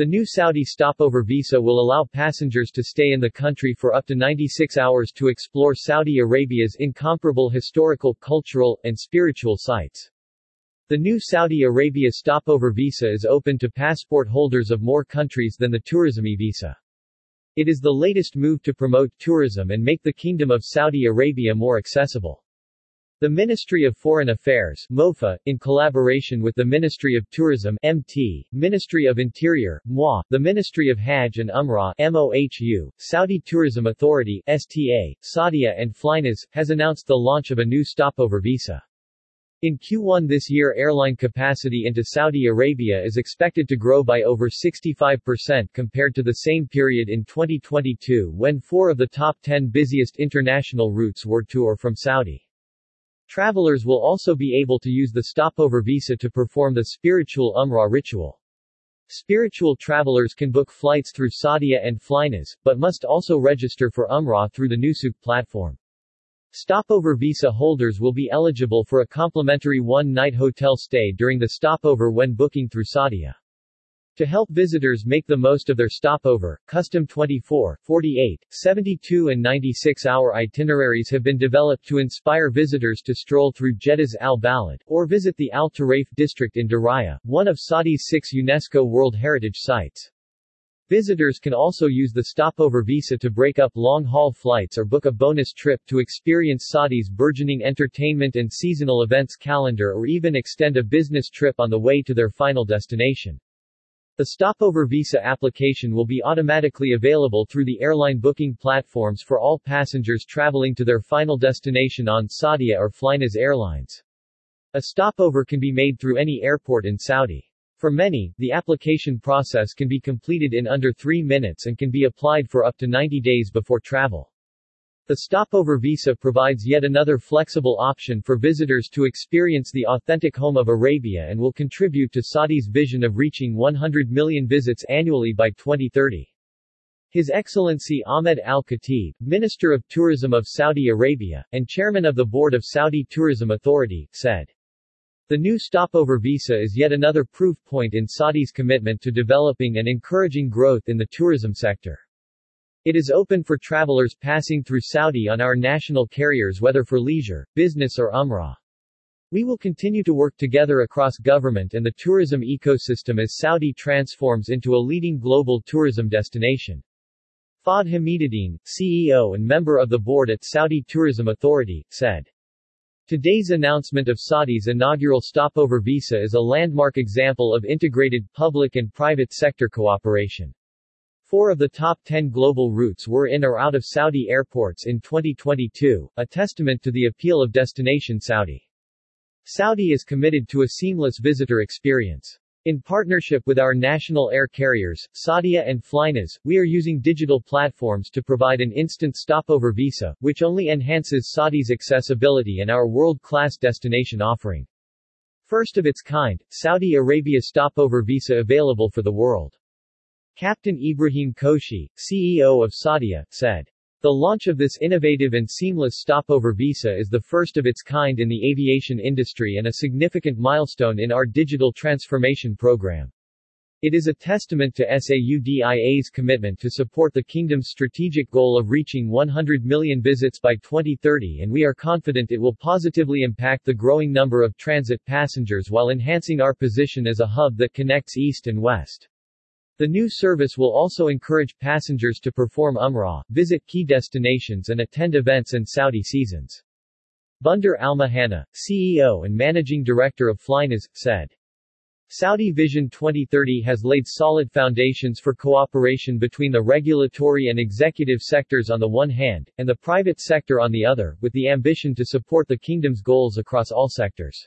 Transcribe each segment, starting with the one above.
The new Saudi stopover visa will allow passengers to stay in the country for up to 96 hours to explore Saudi Arabia's incomparable historical, cultural, and spiritual sites. The new Saudi Arabia stopover visa is open to passport holders of more countries than the Tourism e-visa. It is the latest move to promote tourism and make the Kingdom of Saudi Arabia more accessible. The Ministry of Foreign Affairs MOFA, in collaboration with the Ministry of Tourism MT, Ministry of Interior MOI, the Ministry of Hajj and Umrah MOHU, Saudi Tourism Authority STA, Saudia and Flynas, has announced the launch of a new stopover visa. In Q1 this year airline capacity into Saudi Arabia is expected to grow by over 65% compared to the same period in 2022 when four of the top 10 busiest international routes were to or from Saudi. Travelers will also be able to use the stopover visa to perform the spiritual Umrah ritual. Spiritual travelers can book flights through Saudia and Flynas, but must also register for Umrah through the Nusuk platform. Stopover visa holders will be eligible for a complimentary one-night hotel stay during the stopover when booking through Saudia. To help visitors make the most of their stopover, custom 24, 48, 72 and 96-hour itineraries have been developed to inspire visitors to stroll through Jeddah's Al Balad, or visit the Al Taraif district in Diriyah, one of Saudi's six UNESCO World Heritage Sites. Visitors can also use the stopover visa to break up long-haul flights or book a bonus trip to experience Saudi's burgeoning entertainment and seasonal events calendar or even extend a business trip on the way to their final destination. The stopover visa application will be automatically available through the airline booking platforms for all passengers traveling to their final destination on Saudia or Flynas Airlines. A stopover can be made through any airport in Saudi. For many, the application process can be completed in under 3 minutes and can be applied for up to 90 days before travel. The stopover visa provides yet another flexible option for visitors to experience the authentic home of Arabia and will contribute to Saudi's vision of reaching 100 million visits annually by 2030. His Excellency Ahmed Al-Khatib, Minister of Tourism of Saudi Arabia, and Chairman of the Board of Saudi Tourism Authority, said. The new stopover visa is yet another proof point in Saudi's commitment to developing and encouraging growth in the tourism sector. It is open for travelers passing through Saudi on our national carriers whether for leisure, business or umrah. We will continue to work together across government and the tourism ecosystem as Saudi transforms into a leading global tourism destination. Fahd Hamiduddin, CEO and member of the board at Saudi Tourism Authority, said. Today's announcement of Saudi's inaugural stopover visa is a landmark example of integrated public and private sector cooperation. Four of the top 10 global routes were in or out of Saudi airports in 2022, a testament to the appeal of Destination Saudi. Saudi is committed to a seamless visitor experience. In partnership with our national air carriers, Saudia and Flynas, we are using digital platforms to provide an instant stopover visa, which only enhances Saudi's accessibility and our world-class destination offering. First of its kind, Saudi Arabia stopover visa available for the world. Captain Ibrahim Koshy, CEO of Saudia, said. The launch of this innovative and seamless stopover visa is the first of its kind in the aviation industry and a significant milestone in our digital transformation program. It is a testament to SAUDIA's commitment to support the kingdom's strategic goal of reaching 100 million visits by 2030 and we are confident it will positively impact the growing number of transit passengers while enhancing our position as a hub that connects east and west. The new service will also encourage passengers to perform Umrah, visit key destinations and attend events and Saudi seasons. Bunder Almuhanna, CEO and Managing Director of Flynas, said. Saudi Vision 2030 has laid solid foundations for cooperation between the regulatory and executive sectors on the one hand, and the private sector on the other, with the ambition to support the kingdom's goals across all sectors.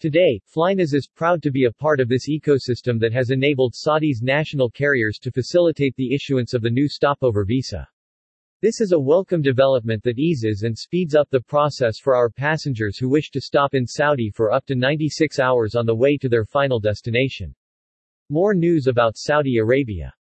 Today, Flynas is proud to be a part of this ecosystem that has enabled Saudi's national carriers to facilitate the issuance of the new stopover visa. This is a welcome development that eases and speeds up the process for our passengers who wish to stop in Saudi for up to 96 hours on the way to their final destination. More news about Saudi Arabia